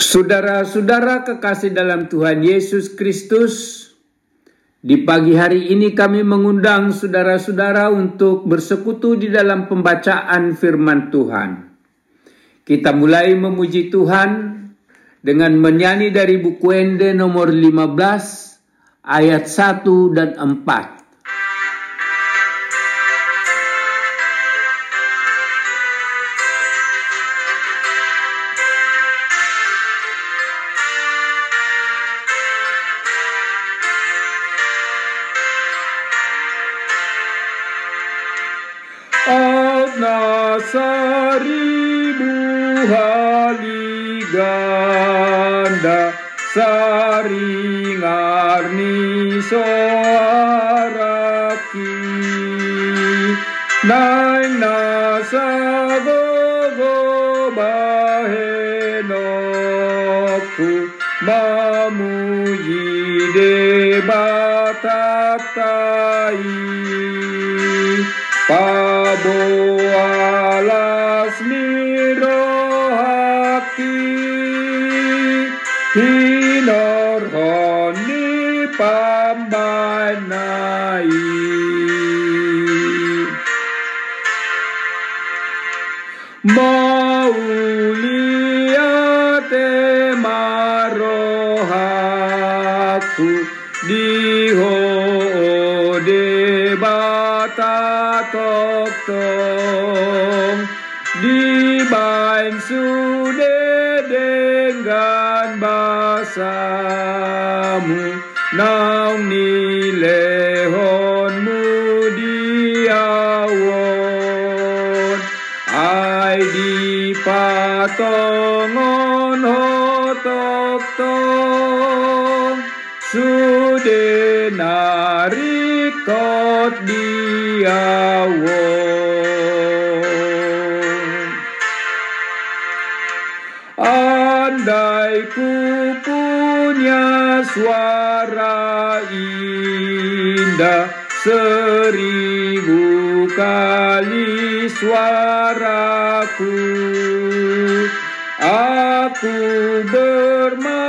Saudara-saudara kekasih dalam Tuhan Yesus Kristus, di pagi hari ini kami mengundang saudara-saudara untuk bersekutu di dalam pembacaan firman Tuhan. Kita mulai memuji Tuhan dengan menyanyi dari buku Ende nomor 15 ayat 1 dan 4. Seribu hari ganda saringarni soaraki nang nasa gogo bahenoku mamuji debatatai paboalas mirohaki hinorhoni pambanai. Mauliate marohaku diho debata tok tong di bain sude dengan basamu. Naung nilehonmu diawon ai di patongon hotok tong sude narikot diawon Andai ku punya suara indah seribu kali suaraku Aku bermasmur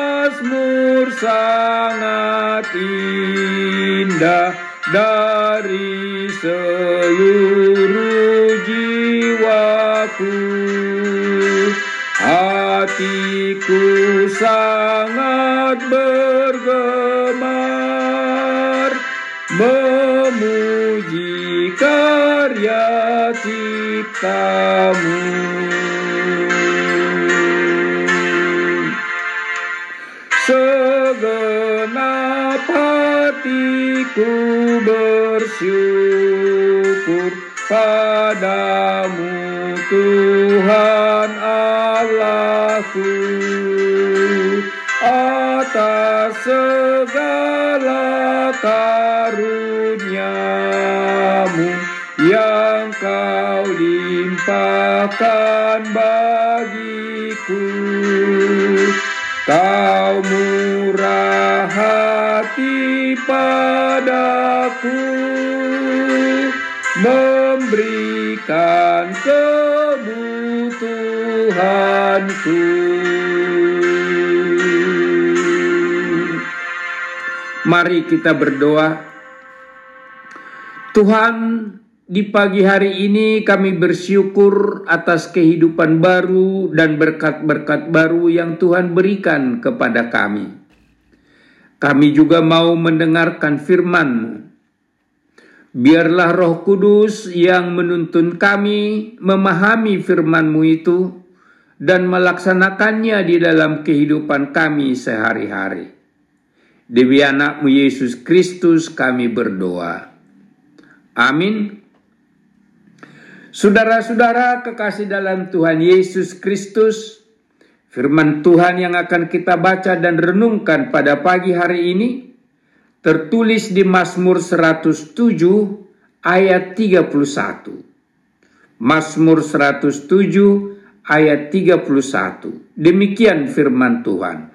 sangat indah Hatiku sangat bergemar Memuji karya ciptamu. Segenap hatiku bersyukur padamu Tuhan Allahku atas segala karuniamu yang kau limpahkan bagiku. Kau murah hati padaku Memberikan kebutuhanku Mari kita berdoa. Tuhan, di pagi hari ini kami bersyukur atas kehidupan baru dan berkat-berkat baru yang Tuhan berikan kepada kami. Kami juga mau mendengarkan firman-Mu. Biarlah roh kudus yang menuntun kami memahami firman-Mu itu dan melaksanakannya di dalam kehidupan kami sehari-hari. Demi anakmu Yesus Kristus kami berdoa. Amin. Saudara-saudara kekasih dalam Tuhan Yesus Kristus, firman Tuhan yang akan kita baca dan renungkan pada pagi hari ini tertulis di Mazmur 107 ayat 31. Mazmur 107 ayat 31. Demikian firman Tuhan.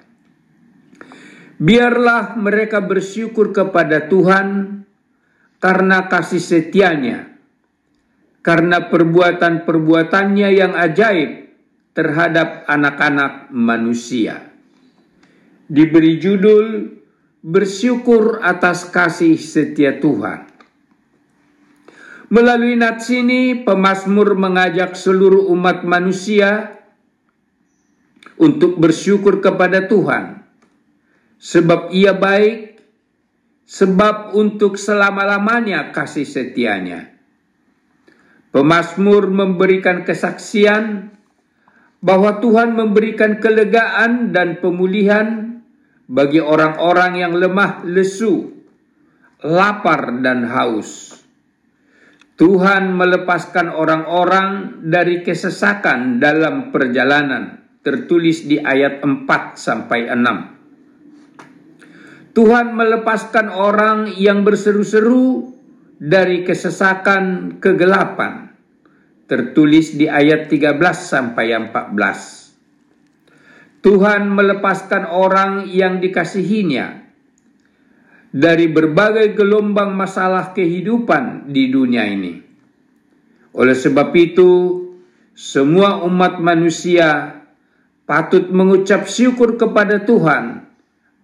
Biarlah mereka bersyukur kepada Tuhan karena kasih setianya karena perbuatan-perbuatannya yang ajaib terhadap anak-anak manusia. diberi judul Bersyukur atas kasih setia Tuhan. Melalui nats ini, pemazmur mengajak seluruh umat manusia untuk bersyukur kepada Tuhan, sebab Ia baik, sebab untuk selama-lamanya kasih setianya. Pemazmur memberikan kesaksian bahwa Tuhan memberikan kelegaan dan pemulihan bagi orang-orang yang lemah lesu, lapar dan haus. Tuhan melepaskan orang-orang dari kesesakan dalam perjalanan, tertulis di ayat 4 sampai 6. Tuhan melepaskan orang yang berseru-seru dari kesesakan kegelapan, tertulis di ayat 13 sampai 14. Tuhan melepaskan orang yang dikasihinya dari berbagai gelombang masalah kehidupan di dunia ini. Oleh sebab itu, semua umat manusia patut mengucap syukur kepada Tuhan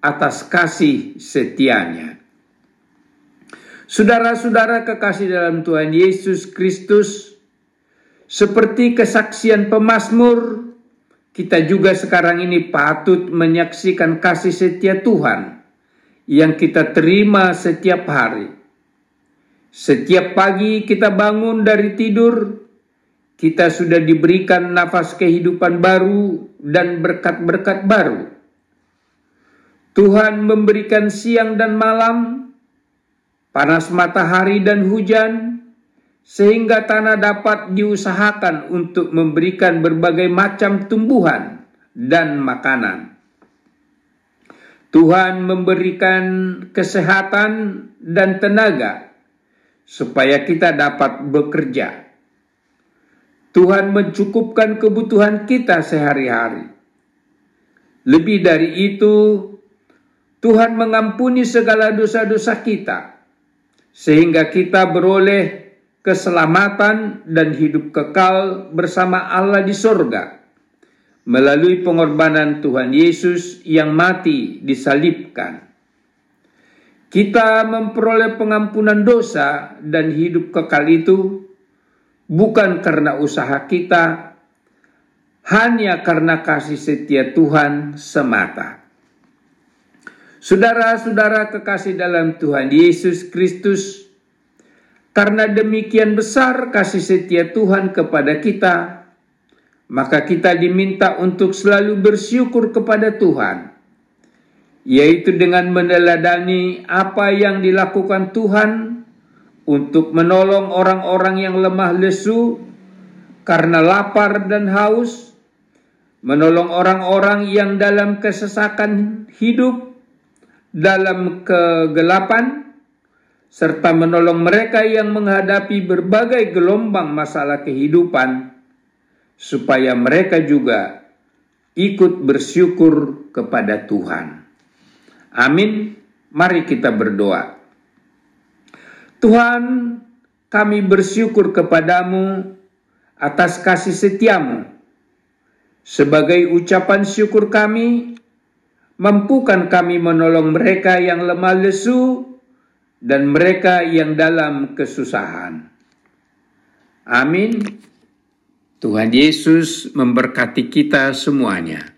atas kasih setianya. Saudara-saudara kekasih dalam Tuhan Yesus Kristus, seperti kesaksian pemazmur, kita juga sekarang ini patut menyaksikan kasih setia Tuhan yang kita terima setiap hari. Setiap pagi kita bangun dari tidur, kita sudah diberikan nafas kehidupan baru dan berkat-berkat baru. Tuhan memberikan siang dan malam, panas matahari dan hujan, sehingga tanah dapat diusahakan untuk memberikan berbagai macam tumbuhan dan makanan. Tuhan memberikan kesehatan dan tenaga supaya kita dapat bekerja. Tuhan mencukupkan kebutuhan kita sehari-hari. Lebih dari itu, Tuhan mengampuni segala dosa-dosa kita, sehingga kita beroleh keselamatan dan hidup kekal bersama Allah di sorga melalui pengorbanan Tuhan Yesus yang mati disalibkan. Kita memperoleh pengampunan dosa dan hidup kekal itu bukan karena usaha kita, hanya karena kasih setia Tuhan semata. Saudara-saudara kekasih dalam Tuhan Yesus Kristus, karena demikian besar kasih setia Tuhan kepada kita, maka kita diminta untuk selalu bersyukur kepada Tuhan, yaitu dengan meneladani apa yang dilakukan Tuhan untuk menolong orang-orang yang lemah lesu karena lapar dan haus, menolong orang-orang yang dalam kesesakan hidup, dalam kegelapan, serta menolong mereka yang menghadapi berbagai gelombang masalah kehidupan supaya mereka juga ikut bersyukur kepada Tuhan. Amin. Mari kita berdoa. Tuhan, kami bersyukur kepadamu atas kasih setiamu. Sebagai ucapan syukur kami, mampukan kami menolong mereka yang lemah lesu dan mereka yang dalam kesusahan. Amin. Tuhan Yesus memberkati kita semuanya.